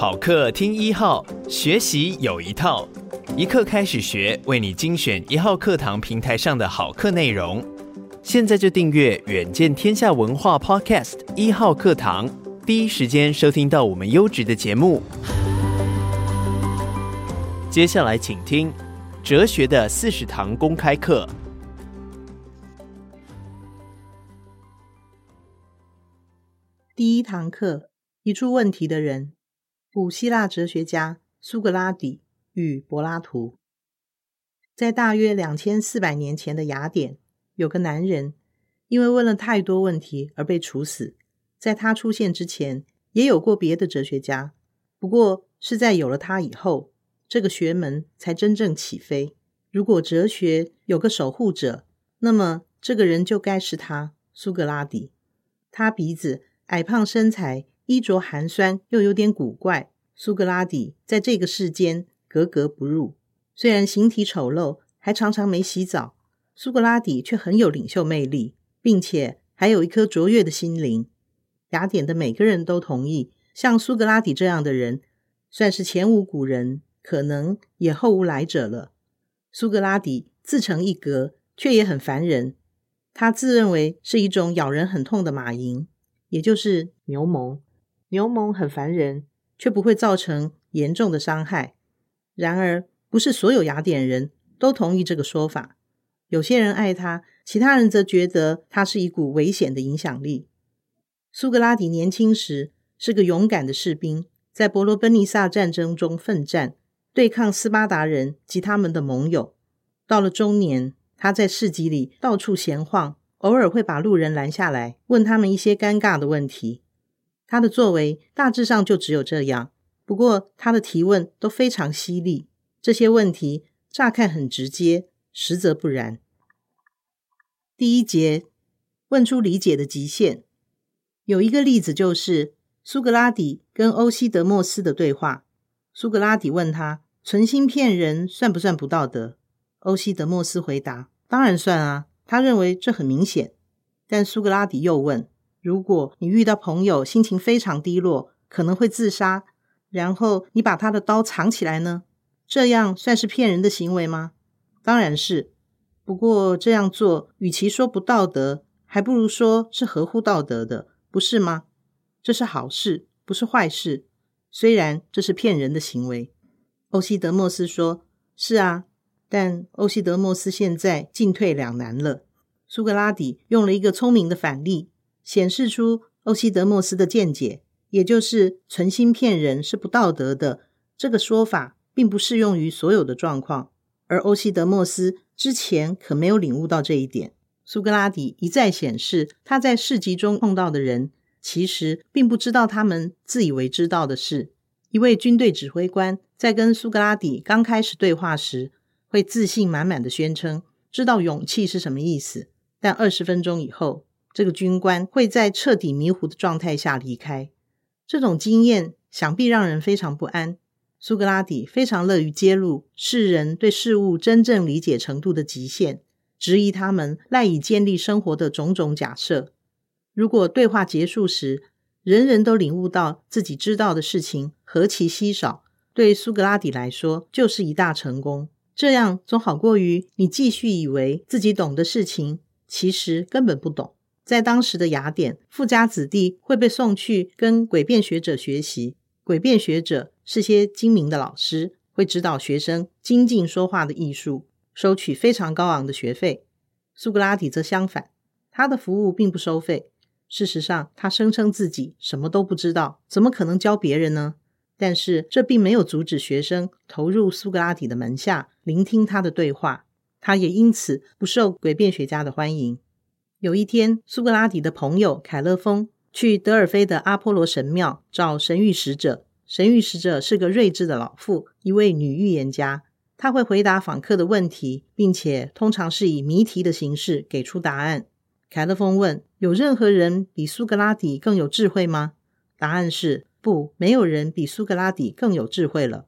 好课听一号，学习有一套。一课开始学，为你精选一号课堂平台上的好课内容。现在就订阅远见天下文化 Podcast 一号课堂，第一时间收听到我们优质的节目。接下来请听哲学的四十堂公开课。第一堂课：提出问题的人，古希腊哲学家苏格拉底。与柏拉图，在大约两千四百年前的雅典，有个男人，因为问了太多问题而被处死。在他出现之前，也有过别的哲学家，不过是在有了他以后，这个学门才真正起飞。如果哲学有个守护者，那么这个人就该是他——苏格拉底。他鼻子矮胖，身材衣着寒酸，又有点古怪。苏格拉底在这个世间。格格不入，虽然形体丑陋，还常常没洗澡，苏格拉底却很有领袖魅力，并且还有一颗卓越的心灵。雅典的每个人都同意，像苏格拉底这样的人，算是前无古人，可能也后无来者了。苏格拉底自成一格，却也很烦人。他自认为是一种咬人很痛的马蝇，也就是牛虻。牛虻很烦人，却不会造成严重的伤害。然而，不是所有雅典人都同意这个说法。有些人爱他，其他人则觉得他是一股危险的影响力。苏格拉底年轻时是个勇敢的士兵，在伯罗奔尼撒战争中奋战，对抗斯巴达人及他们的盟友。到了中年，他在市集里到处闲晃，偶尔会把路人拦下来，问他们一些尴尬的问题。他的作为大致上就只有这样。不过，他的提问都非常犀利。这些问题乍看很直接，实则不然。第一节，问出理解的极限。有一个例子，就是苏格拉底跟欧西德莫斯的对话。苏格拉底问他：“存心骗人算不算不道德？”欧西德莫斯回答：“当然算啊。”他认为这很明显。但苏格拉底又问：“如果你遇到朋友心情非常低落，可能会自杀。”然后你把他的刀藏起来呢？这样算是骗人的行为吗？当然是。不过这样做，与其说不道德，还不如说是合乎道德的，不是吗？这是好事，不是坏事。虽然这是骗人的行为。欧西德莫斯说：“是啊。”但欧西德莫斯现在进退两难了。苏格拉底用了一个聪明的反例，显示出欧西德莫斯的见解。也就是存心骗人是不道德的，这个说法并不适用于所有的状况，而欧西德莫斯之前可没有领悟到这一点。苏格拉底一再显示，他在市集中碰到的人，其实并不知道他们自以为知道的事。一位军队指挥官在跟苏格拉底刚开始对话时，会自信满满的宣称知道勇气是什么意思，但二十分钟以后，这个军官会在彻底迷糊的状态下离开。这种经验想必让人非常不安。苏格拉底非常乐于揭露世人对事物真正理解程度的极限，质疑他们赖以建立生活的种种假设。如果对话结束时，人人都领悟到自己知道的事情何其稀少，对苏格拉底来说就是一大成功。这样总好过于你继续以为自己懂的事情，其实根本不懂。在当时的雅典，富家子弟会被送去跟诡辩学者学习。诡辩学者是些精明的老师，会指导学生精进说话的艺术，收取非常高昂的学费。苏格拉底则相反，他的服务并不收费。事实上，他声称自己什么都不知道，怎么可能教别人呢？但是这并没有阻止学生投入苏格拉底的门下，聆听他的对话。他也因此不受诡辩学家的欢迎。有一天，苏格拉底的朋友凯勒丰去德尔菲的阿波罗神庙找神谕使者。神谕使者是个睿智的老妇，一位女预言家。她会回答访客的问题，并且通常是以谜题的形式给出答案。凯勒丰问：“有任何人比苏格拉底更有智慧吗？”答案是。不，没有人比苏格拉底更有智慧了。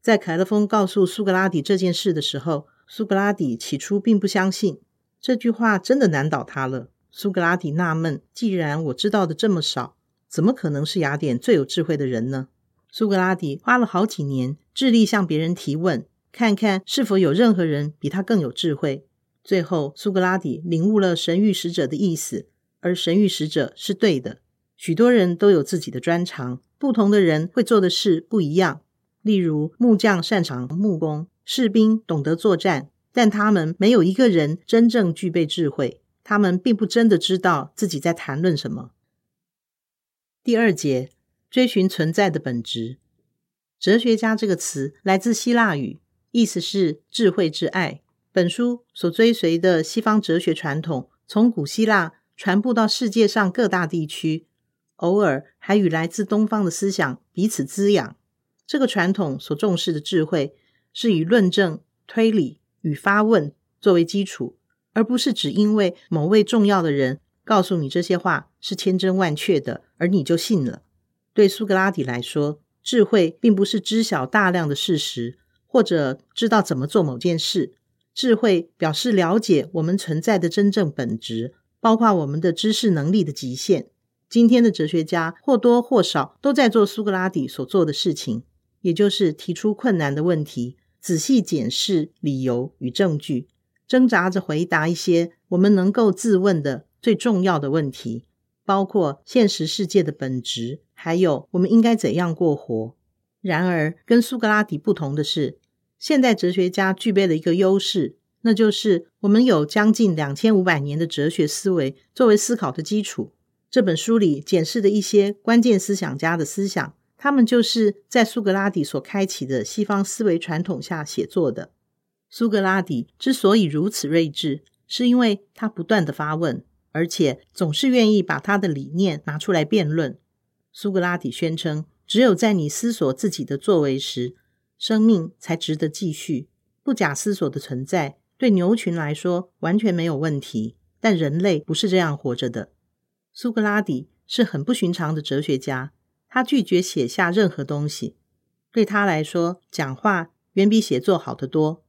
在凯勒丰告诉苏格拉底这件事的时候，苏格拉底起初并不相信。这句话真的难倒他了。苏格拉底纳闷：既然我知道的这么少，怎么可能是雅典最有智慧的人呢？苏格拉底花了好几年，致力向别人提问，看看是否有任何人比他更有智慧。最后，苏格拉底领悟了神谕使者的意思，而神谕使者是对的。许多人都有自己的专长。不同的人会做的事不一样，例如木匠擅长木工，士兵懂得作战，但他们没有一个人真正具备智慧。他们并不真的知道自己在谈论什么。第二节，追寻存在的本质。哲学家这个词来自希腊语，意思是智慧之爱。本书所追随的西方哲学传统，从古希腊传播到世界上各大地区。偶尔还与来自东方的思想彼此滋养。这个传统所重视的智慧，是以论证、推理与发问作为基础，而不是只因为某位重要的人告诉你这些话是千真万确的，而你就信了。对苏格拉底来说，智慧并不是知晓大量的事实，或者知道怎么做某件事。智慧表示了解我们存在的真正本质，包括我们的知识能力的极限。今天的哲学家或多或少都在做苏格拉底所做的事情，也就是提出困难的问题，仔细检视理由与证据，挣扎着回答一些我们能够自问的最重要的问题，包括现实世界的本质，还有我们应该怎样过活。然而，跟苏格拉底不同的是，现代哲学家具备了一个优势，那就是我们有将近两千五百年的哲学思维作为思考的基础。这本书里检视的一些关键思想家的思想，他们就是在苏格拉底所开启的西方思维传统下写作的。苏格拉底之所以如此睿智，是因为他不断的发问，而且总是愿意把他的理念拿出来辩论。苏格拉底宣称，只有在你思索自己的作为时，生命才值得继续。不假思索的存在，对牛群来说完全没有问题，但人类不是这样活着的。苏格拉底是很不寻常的哲学家，他拒绝写下任何东西。对他来说，讲话远比写作好得多。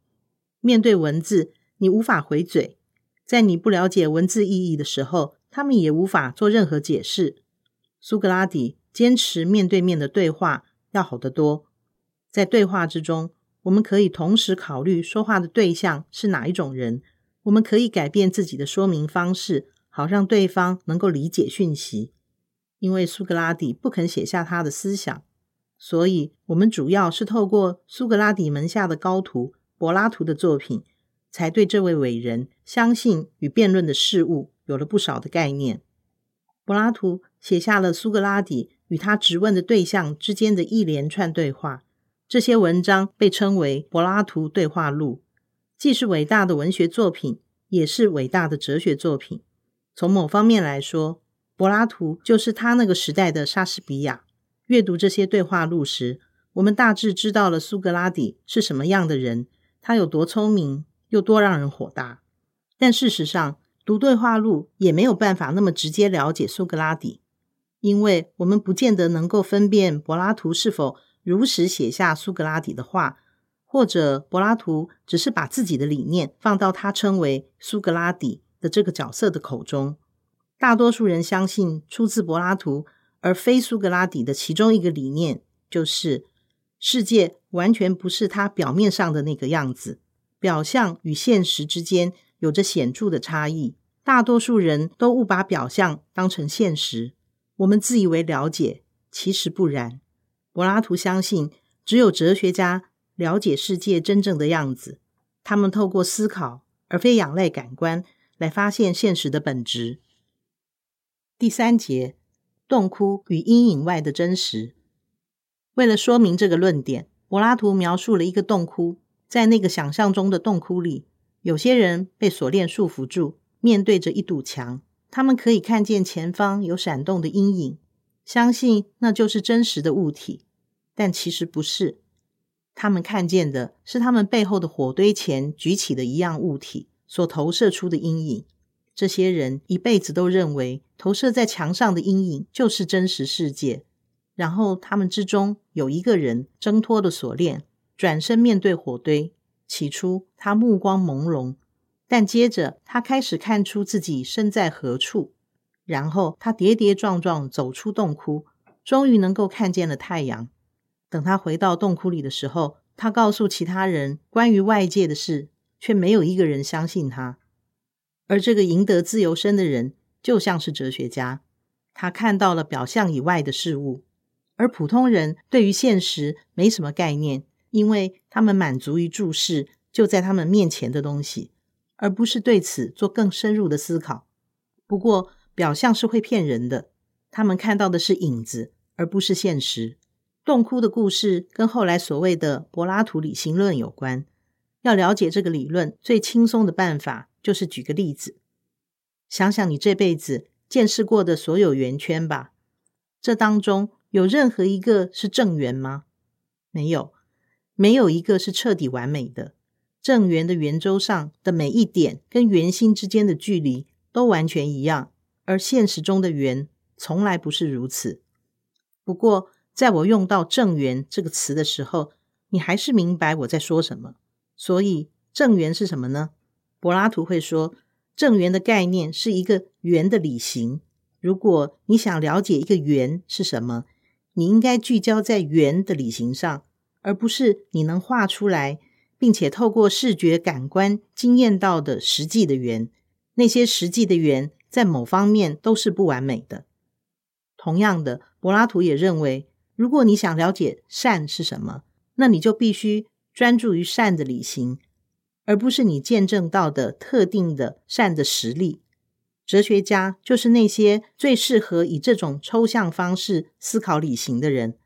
面对文字，你无法回嘴；在你不了解文字意义的时候，他们也无法做任何解释。苏格拉底坚持面对面的对话要好得多。在对话之中，我们可以同时考虑说话的对象是哪一种人，我们可以改变自己的说明方式。好让对方能够理解讯息，因为苏格拉底不肯写下他的思想，所以我们主要是透过苏格拉底门下的高徒柏拉图的作品，才对这位伟人相信与辩论的事物有了不少的概念。柏拉图写下了苏格拉底与他质问的对象之间的一连串对话，这些文章被称为柏拉图对话录，既是伟大的文学作品，也是伟大的哲学作品。从某方面来说，柏拉图就是他那个时代的莎士比亚。阅读这些对话录时，我们大致知道了苏格拉底是什么样的人，他有多聪明，又多让人火大。但事实上，读对话录也没有办法那么直接了解苏格拉底，因为我们不见得能够分辨柏拉图是否如实写下苏格拉底的话，或者柏拉图只是把自己的理念放到他称为苏格拉底的这个角色的口中，大多数人相信出自柏拉图而非苏格拉底的其中一个理念，就是世界完全不是它表面上的那个样子，表象与现实之间有着显著的差异。大多数人都误把表象当成现实，我们自以为了解，其实不然。柏拉图相信，只有哲学家了解世界真正的样子，他们透过思考，而非仰赖感官。来发现现实的本质。第三节，洞窟与阴影外的真实。为了说明这个论点，柏拉图描述了一个洞窟，在那个想象中的洞窟里，有些人被锁链束缚住，面对着一堵墙，他们可以看见前方有闪动的阴影，相信那就是真实的物体，但其实不是。他们看见的是他们背后的火堆前举起的一样物体所投射出的阴影。这些人一辈子都认为投射在墙上的阴影就是真实世界。然后他们之中有一个人挣脱了锁链，转身面对火堆。起初他目光朦胧，但接着他开始看出自己身在何处。然后他跌跌撞撞走出洞窟，终于能够看见了太阳。等他回到洞窟里的时候，他告诉其他人关于外界的事，却没有一个人相信他。而这个赢得自由身的人就像是哲学家，他看到了表象以外的事物。而普通人对于现实没什么概念，因为他们满足于注视就在他们面前的东西，而不是对此做更深入的思考。不过，表象是会骗人的，他们看到的是影子，而不是现实。洞窟的故事跟后来所谓的柏拉图理性论有关。要了解这个理论，最轻松的办法就是举个例子，想想你这辈子见识过的所有圆圈吧，这当中。有任何一个是正圆吗？没有，没有一个是彻底完美的。正圆的圆周上的每一点跟圆心之间的距离都完全一样，而现实中的圆从来不是如此。不过，在我用到“正圆”这个词的时候，你还是明白我在说什么。所以，正圆是什么呢？柏拉图会说，正圆的概念是一个圆的理型。如果你想了解一个圆是什么，你应该聚焦在圆的理型上，而不是你能画出来，并且透过视觉感官经验到的实际的圆。那些实际的圆在某方面都是不完美的。同样的，柏拉图也认为，如果你想了解善是什么，那你就必须专注于善的理型，而不是你见证到的特定的善的实例。哲学家就是那些最适合以这种抽象方式思考理型的人，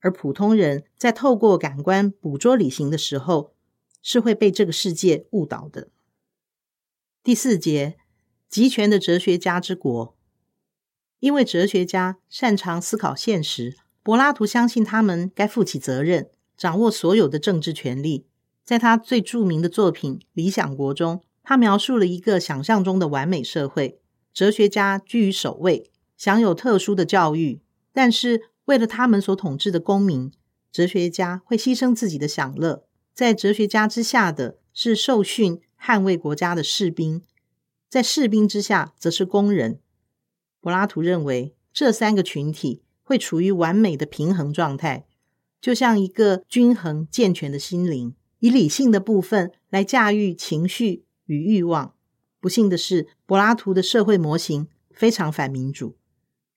而普通人在透过感官捕捉理型的时候，是会被这个世界误导的。第四节，集权的哲学家之国，因为哲学家擅长思考现实，柏拉图相信他们该负起责任，掌握所有的政治权力。在他最著名的作品《理想国》中，他描述了一个想象中的完美社会。哲学家居于首位，享有特殊的教育，但是为了他们所统治的公民，哲学家会牺牲自己的享乐。在哲学家之下的是受训捍卫国家的士兵，在士兵之下则是工人。柏拉图认为，这三个群体会处于完美的平衡状态，就像一个均衡健全的心灵，以理性的部分来驾驭情绪与欲望。不幸的是，柏拉图的社会模型非常反民主，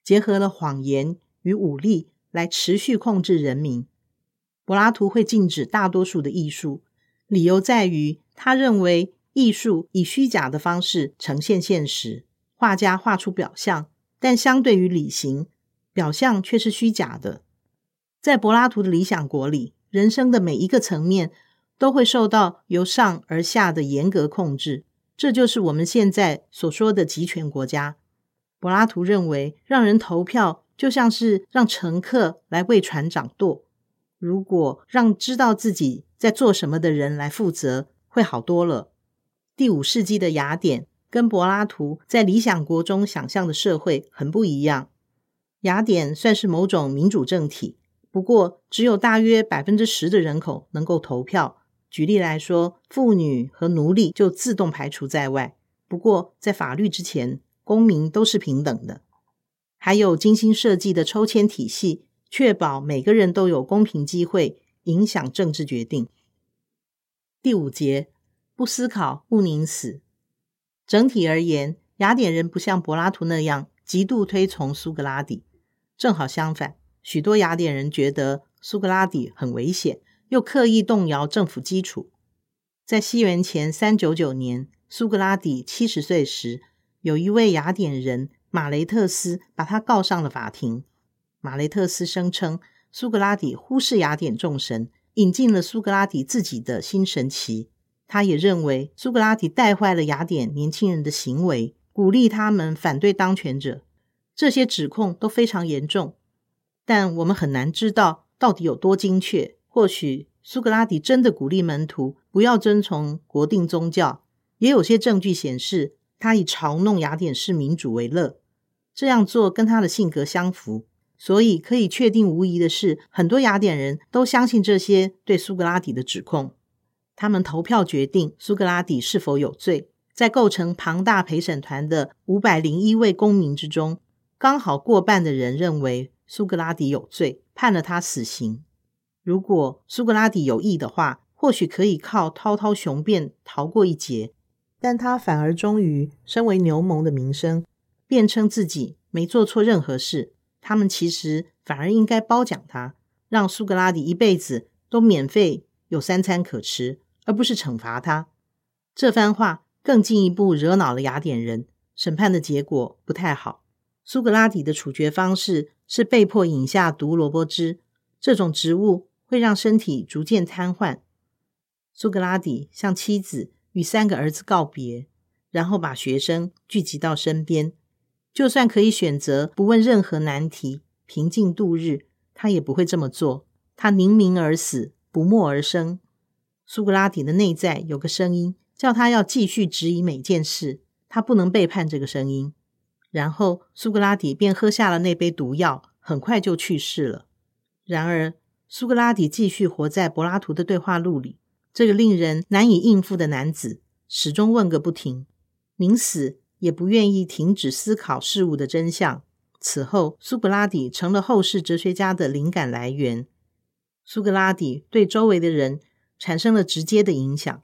结合了谎言与武力来持续控制人民。柏拉图会禁止大多数的艺术，理由在于他认为艺术以虚假的方式呈现现实。画家画出表象，但相对于理型，表象却是虚假的。在柏拉图的理想国里，人生的每一个层面都会受到由上而下的严格控制。这就是我们现在所说的集权国家。柏拉图认为，让人投票就像是让乘客来为船掌舵。如果让知道自己在做什么的人来负责，会好多了。第五世纪的雅典跟柏拉图在《理想国》中想象的社会很不一样。雅典算是某种民主政体，不过只有大约百分之十的人口能够投票。举例来说，妇女和奴隶就自动排除在外。不过，在法律之前，公民都是平等的。还有精心设计的抽签体系，确保每个人都有公平机会影响政治决定。第五节，不思考勿宁死。整体而言，雅典人不像柏拉图那样极度推崇苏格拉底，正好相反，许多雅典人觉得苏格拉底很危险。又刻意动摇政府基础。在西元前三九九年，苏格拉底七十岁时，有一位雅典人马雷特斯把他告上了法庭。马雷特斯声称，苏格拉底忽视雅典众神，引进了苏格拉底自己的新神祇。他也认为苏格拉底带坏了雅典年轻人的行为，鼓励他们反对当权者。这些指控都非常严重，但我们很难知道到底有多精确。或许苏格拉底真的鼓励门徒不要遵从国定宗教，也有些证据显示他以嘲弄雅典式民主为乐。这样做跟他的性格相符，所以可以确定无疑的是，很多雅典人都相信这些对苏格拉底的指控。他们投票决定苏格拉底是否有罪，在构成庞大陪审团的五百零一位公民之中，刚好过半的人认为苏格拉底有罪，判了他死刑。如果苏格拉底有意的话，或许可以靠滔滔雄辩逃过一劫，但他反而忠于身为牛虻的名声，辩称自己没做错任何事。他们其实反而应该褒奖他，让苏格拉底一辈子都免费有三餐可吃。而不是惩罚他，这番话更进一步惹恼了雅典人。审判的结果不太好。苏格拉底的处决方式是被迫饮下毒萝卜汁，这种植物会让身体逐渐瘫痪。苏格拉底向妻子与三个儿子告别，然后把学生聚集到身边。就算可以选择不问任何难题，平静度日，他也不会这么做。他宁鸣而死，不默而生。苏格拉底的内在有个声音，叫他要继续质疑每件事，他不能背叛这个声音。然后，苏格拉底便喝下了那杯毒药，很快就去世了。然而，苏格拉底继续活在柏拉图的对话录里。这个令人难以应付的男子，始终问个不停，临死也不愿意停止思考事物的真相。此后，苏格拉底成了后世哲学家的灵感来源。苏格拉底对周围的人产生了直接的影响。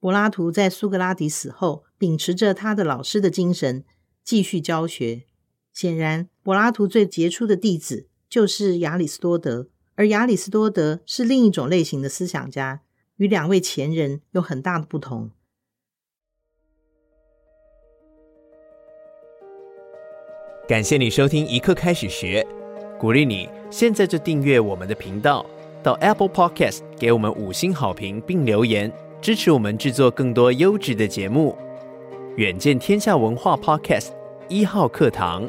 柏拉图在苏格拉底死后，秉持着他的老师的精神，继续教学。显然，柏拉图最杰出的弟子就是亚里斯多德，而亚里士多德是另一种类型的思想家，与两位前人有很大的不同。感谢你收听一刻开始学，鼓励你现在就订阅我们的频道。到 Apple Podcast 给我们五星好评并留言，支持我们制作更多优质的节目。远见天下文化 Podcast 一号课堂。